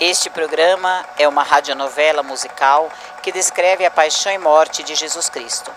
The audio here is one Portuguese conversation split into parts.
Este programa é uma radionovela musical que descreve a paixão e morte de Jesus Cristo.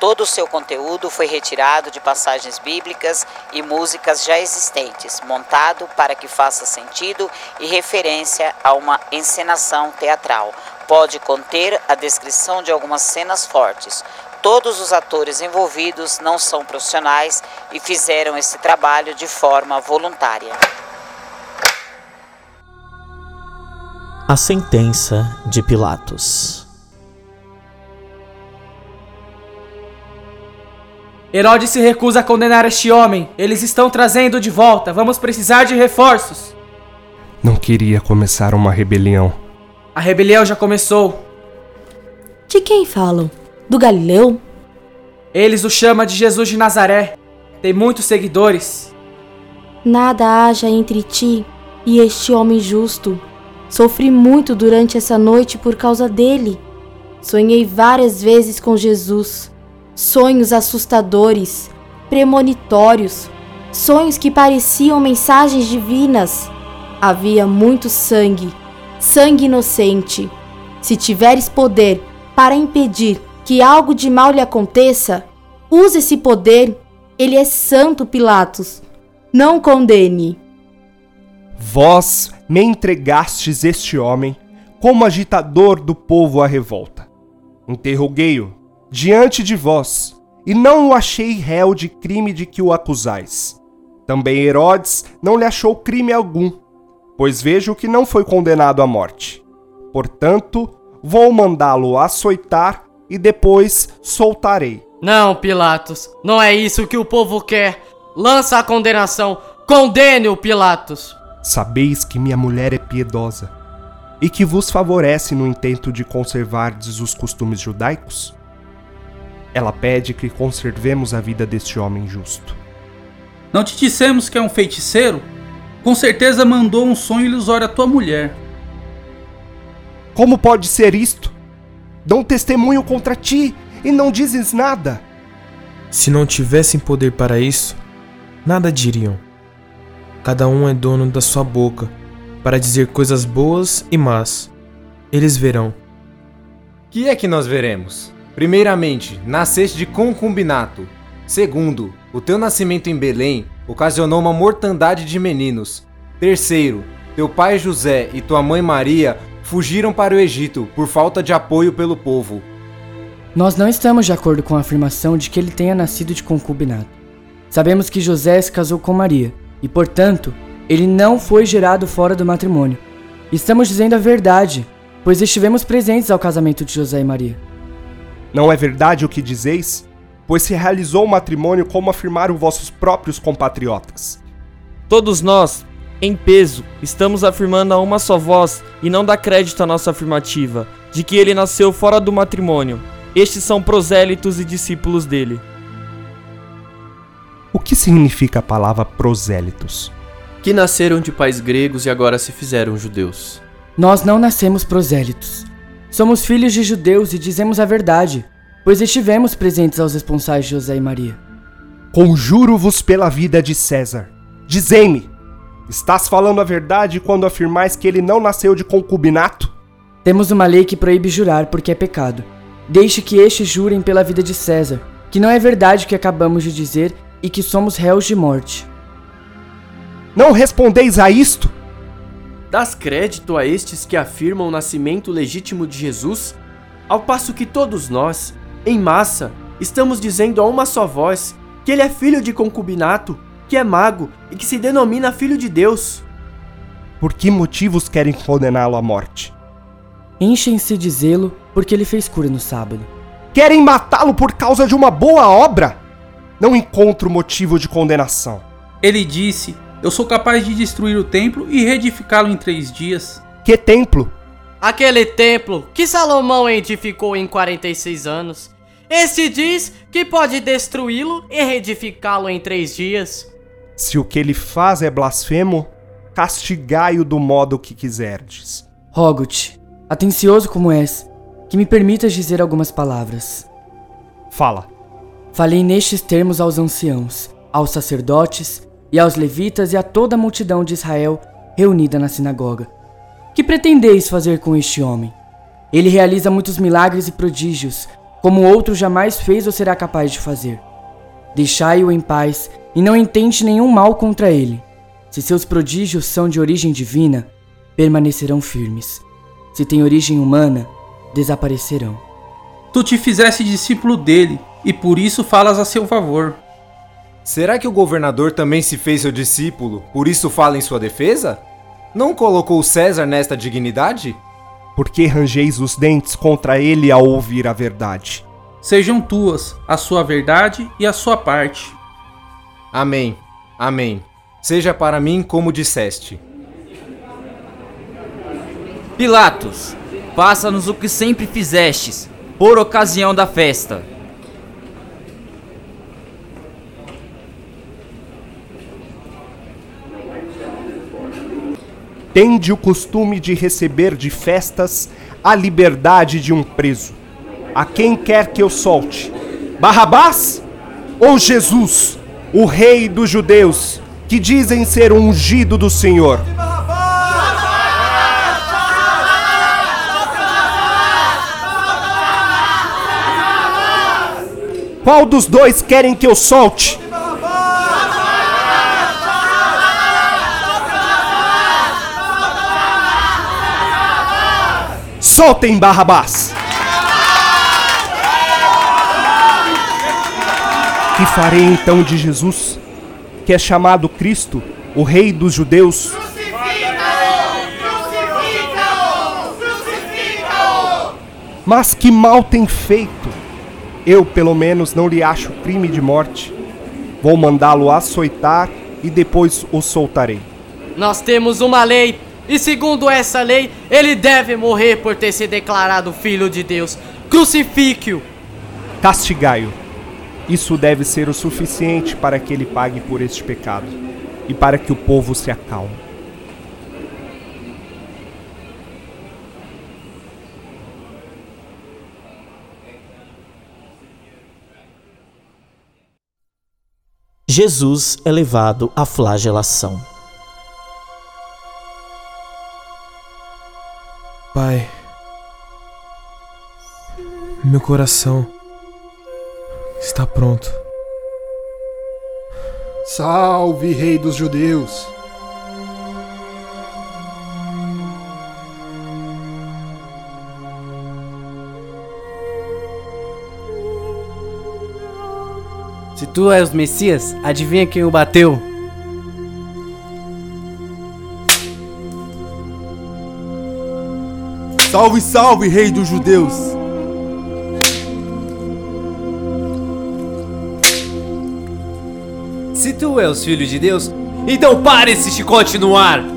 Todo o seu conteúdo foi retirado de passagens bíblicas e músicas já existentes, montado para que faça sentido e referência a uma encenação teatral. Pode conter a descrição de algumas cenas fortes. Todos os atores envolvidos não são profissionais e fizeram esse trabalho de forma voluntária. A sentença de Pilatos. Herodes se recusa a condenar este homem. Eles estão trazendo de volta. Vamos precisar de reforços. Não queria começar uma rebelião. A rebelião já começou. De quem falam? Do Galileu? Eles o chamam de Jesus de Nazaré. Tem muitos seguidores. Nada haja entre ti e este homem justo. Sofri muito durante essa noite por causa dele. Sonhei várias vezes com Jesus. Sonhos assustadores, premonitórios, sonhos que pareciam mensagens divinas. Havia muito sangue, sangue inocente. Se tiveres poder para impedir que algo de mal lhe aconteça, use esse poder. Ele é santo, Pilatos. Não condene. Vós me entregastes este homem como agitador do povo à revolta. Interroguei-o diante de vós, e não o achei réu de crime de que o acusais. Também Herodes não lhe achou crime algum, pois vejo que não foi condenado à morte. Portanto, vou mandá-lo açoitar e depois soltarei. Não, Pilatos, não é isso que o povo quer. Lança a condenação. Condene-o, Pilatos. Sabeis que minha mulher é piedosa e que vos favorece no intento de conservardes os costumes judaicos? Ela pede que conservemos a vida deste homem justo. Não te dissemos que é um feiticeiro? Com certeza mandou um sonho ilusório à tua mulher. Como pode ser isto? Dão testemunho contra ti e não dizes nada. Se não tivessem poder para isso, nada diriam. Cada um é dono da sua boca para dizer coisas boas e más. Eles verão. Que é que nós veremos? Primeiramente, nasceste de concubinato. Segundo, o teu nascimento em Belém ocasionou uma mortandade de meninos. Terceiro, teu pai José e tua mãe Maria fugiram para o Egito por falta de apoio pelo povo. Nós não estamos de acordo com a afirmação de que ele tenha nascido de concubinato. Sabemos que José se casou com Maria e, portanto, ele não foi gerado fora do matrimônio. Estamos dizendo a verdade, pois estivemos presentes ao casamento de José e Maria. Não é verdade o que dizeis? Pois se realizou o matrimônio como afirmaram vossos próprios compatriotas. Todos nós, em peso, estamos afirmando a uma só voz e não dá crédito à nossa afirmativa de que ele nasceu fora do matrimônio. Estes são prosélitos e discípulos dele. O que significa a palavra prosélitos? Que nasceram de pais gregos e agora se fizeram judeus. Nós não nascemos prosélitos. Somos filhos de judeus e dizemos a verdade, pois estivemos presentes aos responsáveis de José e Maria. Conjuro-vos pela vida de César. Dizei-me, estás falando a verdade quando afirmais que ele não nasceu de concubinato? Temos uma lei que proíbe jurar porque é pecado. Deixe que estes jurem pela vida de César, que não é verdade o que acabamos de dizer e que somos réus de morte. Não respondeis a isto? Das crédito a estes que afirmam o nascimento legítimo de Jesus, ao passo que todos nós, em massa, estamos dizendo a uma só voz que ele é filho de concubinato, que é mago e que se denomina filho de Deus. Por que motivos querem condená-lo à morte? Enchem-se de zelo porque ele fez cura no sábado. Querem matá-lo por causa de uma boa obra? Não encontro motivo de condenação. Ele disse: Eu sou capaz de destruir o templo e reedificá-lo em três dias. Que templo? Aquele templo que Salomão edificou em 46 anos. Este diz que pode destruí-lo e reedificá-lo em três dias. Se o que ele faz é blasfemo, castigai-o do modo que quiserdes. Rogo-te, atencioso como és, que me permitas dizer algumas palavras. Fala. Falei nestes termos aos anciãos, aos sacerdotes e aos levitas e a toda a multidão de Israel reunida na sinagoga. Que pretendeis fazer com este homem? Ele realiza muitos milagres e prodígios, como outro jamais fez ou será capaz de fazer. Deixai-o em paz e não intente nenhum mal contra ele. Se seus prodígios são de origem divina, permanecerão firmes. Se têm origem humana, desaparecerão. Tu te fizeste discípulo dele e por isso falas a seu favor. Será que o governador também se fez seu discípulo, por isso fala em sua defesa? Não colocou César nesta dignidade? Por que rangeis os dentes contra ele ao ouvir a verdade? Sejam tuas a sua verdade e a sua parte. Amém. Amém. Seja para mim como disseste. Pilatos, faça-nos o que sempre fizestes, por ocasião da festa. Tende o costume de receber de festas a liberdade de um preso. A quem quer que eu solte? Barrabás ou Jesus, o rei dos judeus, que dizem ser o ungido do Senhor? Qual dos dois querem que eu solte? Soltem Barrabás! Que farei então de Jesus, que é chamado Cristo, o Rei dos Judeus? Mas que mal tem feito? Eu, pelo menos, não lhe acho crime de morte. Vou mandá-lo açoitar e depois o soltarei. Nós temos uma lei, e segundo essa lei, ele deve morrer por ter se declarado filho de Deus. Crucifique-o! Castigai-o. Isso deve ser o suficiente para que ele pague por este pecado e para que o povo se acalme. Jesus é levado à flagelação. Pai, meu coração está pronto. Salve, Rei dos Judeus! Se tu és o Messias, adivinha quem o bateu? Salve, salve, Rei dos Judeus! Se tu és filho de Deus, então pare-se de continuar!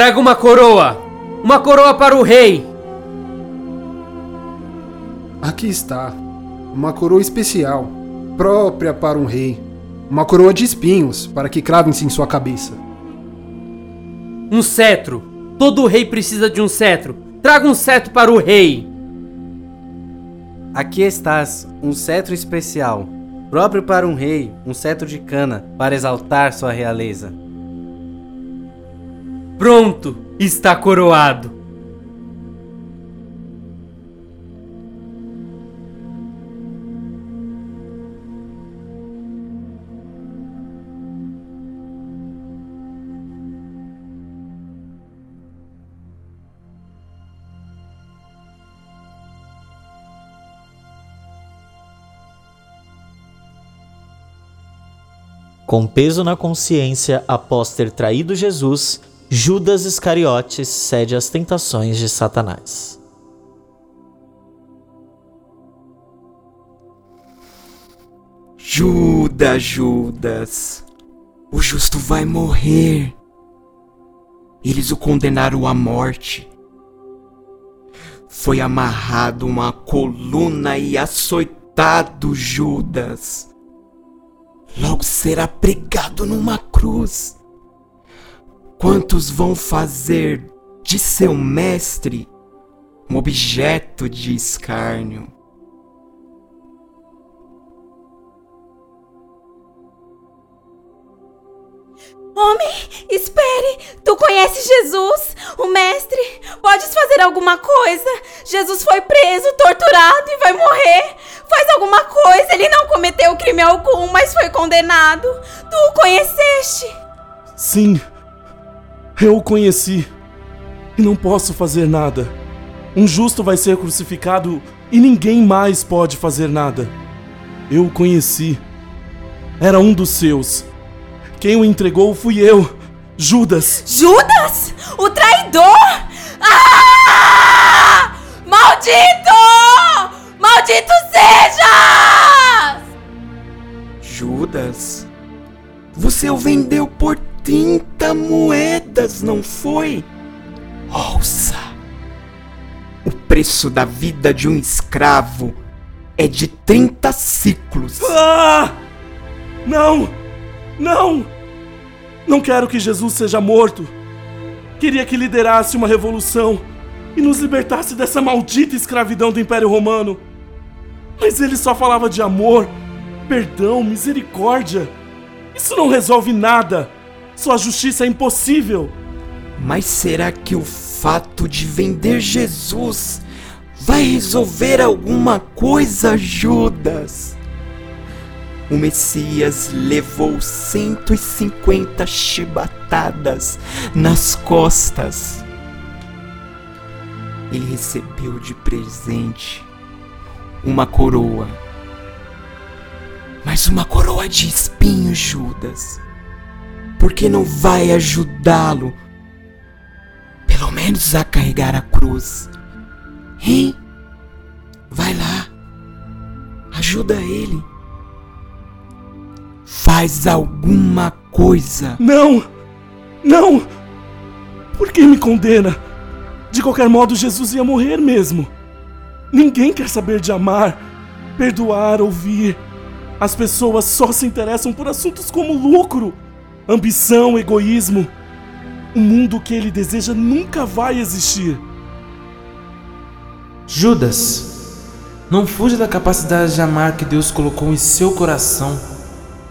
Traga uma coroa! Uma coroa para o rei! Aqui está. Uma coroa especial, própria para um rei. uma coroa de espinhos para que cravem-se em sua cabeça. Um cetro. Todo rei precisa de um cetro. Traga um cetro para o rei. Aqui estás, um cetro especial, próprio para um rei, um cetro de cana, para exaltar sua realeza. Pronto, está coroado. Com peso na consciência após ter traído Jesus, Judas Iscariotes cede às tentações de Satanás. Judas, Judas, o justo vai morrer. Eles o condenaram à morte. Foi amarrado uma coluna e açoitado Judas. Logo será pregado numa cruz. Quantos vão fazer de seu mestre um objeto de escárnio? Homem, espere! Tu conheces Jesus, o Mestre? Podes fazer alguma coisa? Jesus foi preso, torturado e vai morrer. Faz alguma coisa, ele não cometeu crime algum, mas foi condenado. Tu o conheceste? Sim, eu o conheci. E não posso fazer nada. Um justo vai ser crucificado e ninguém mais pode fazer nada. Eu o conheci. Era um dos seus. Quem o entregou fui eu, Judas. Judas? O traidor? Ah! Maldito! Maldito sejas! Judas? Você o vendeu por 30 moedas, não foi? Ouça! O preço da vida de um escravo é de 30 ciclos. Ah! Não! Não! Não quero que Jesus seja morto. Queria que liderasse uma revolução e nos libertasse dessa maldita escravidão do Império Romano. Mas ele só falava de amor, perdão, misericórdia. Isso não resolve nada. Sua justiça é impossível. Mas será que o fato de vender Jesus vai resolver alguma coisa, Judas? o Messias levou 150 chibatadas nas costas. Ele recebeu de presente uma coroa. Mas uma coroa de espinhos, Judas. Porque não vai ajudá-lo, pelo menos a carregar a cruz. Hein? Vai lá. Ajuda ele. Faz alguma coisa. Não! Não! Por que me condena? De qualquer modo, Jesus ia morrer mesmo. Ninguém quer saber de amar, perdoar, ouvir. As pessoas só se interessam por assuntos como lucro, ambição, egoísmo. O mundo que ele deseja nunca vai existir. Judas, não fuja da capacidade de amar que Deus colocou em seu coração.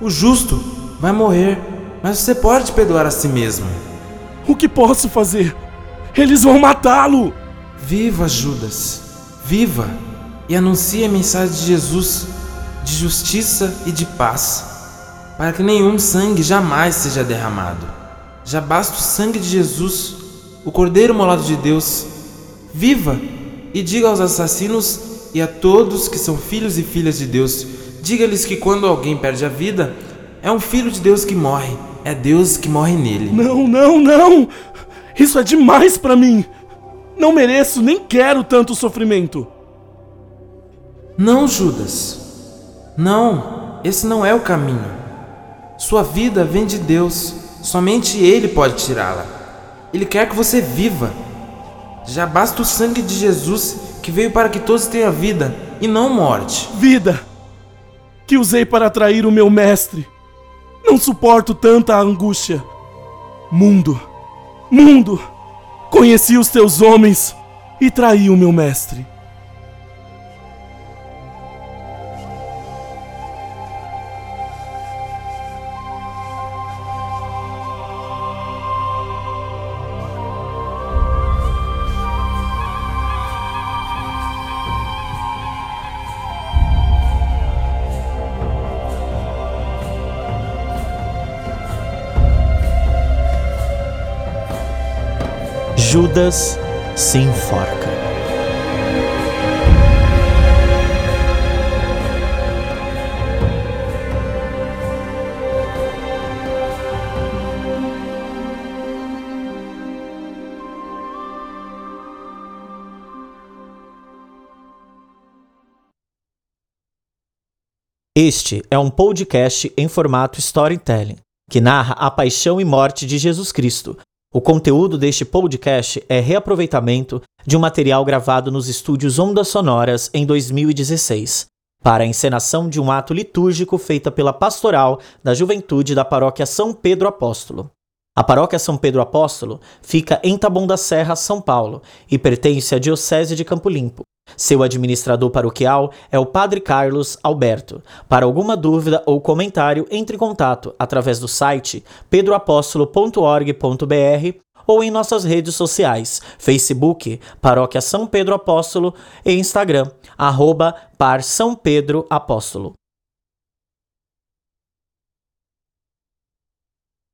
O justo vai morrer, mas você pode perdoar a si mesmo. O que posso fazer? Eles vão matá-lo! Viva, Judas! Viva! E anuncie a mensagem de Jesus, de justiça e de paz, para que nenhum sangue jamais seja derramado. Já basta o sangue de Jesus, o Cordeiro molado de Deus. Viva! E diga aos assassinos e a todos que são filhos e filhas de Deus Diga-lhes que quando alguém perde a vida, é um filho de Deus que morre. É Deus que morre nele. Não, não, não! Isso é demais para mim! Não mereço nem quero tanto sofrimento. Não, Judas. Não, esse não é o caminho. Sua vida vem de Deus. Somente Ele pode tirá-la. Ele quer que você viva. Já basta o sangue de Jesus que veio para que todos tenham vida e não morte. Vida! que usei para atrair o meu mestre. Não suporto tanta angústia. Mundo, mundo, conheci os teus homens e traí o meu mestre. Judas se enforca. Este é um podcast em formato storytelling, que narra a paixão e morte de Jesus Cristo. O conteúdo deste podcast é reaproveitamento de um material gravado nos estúdios Ondas Sonoras em 2016, para a encenação de um ato litúrgico feita pela Pastoral da Juventude da Paróquia São Pedro Apóstolo. A Paróquia São Pedro Apóstolo fica em Taboão da Serra, São Paulo, e pertence à Diocese de Campo Limpo. Seu administrador paroquial é o Padre Carlos Alberto. Para alguma dúvida ou comentário, entre em contato através do site pedroapóstolo.org.br ou em nossas redes sociais, Facebook, Paróquia São Pedro Apóstolo e Instagram, arroba Par São Pedro Apóstolo.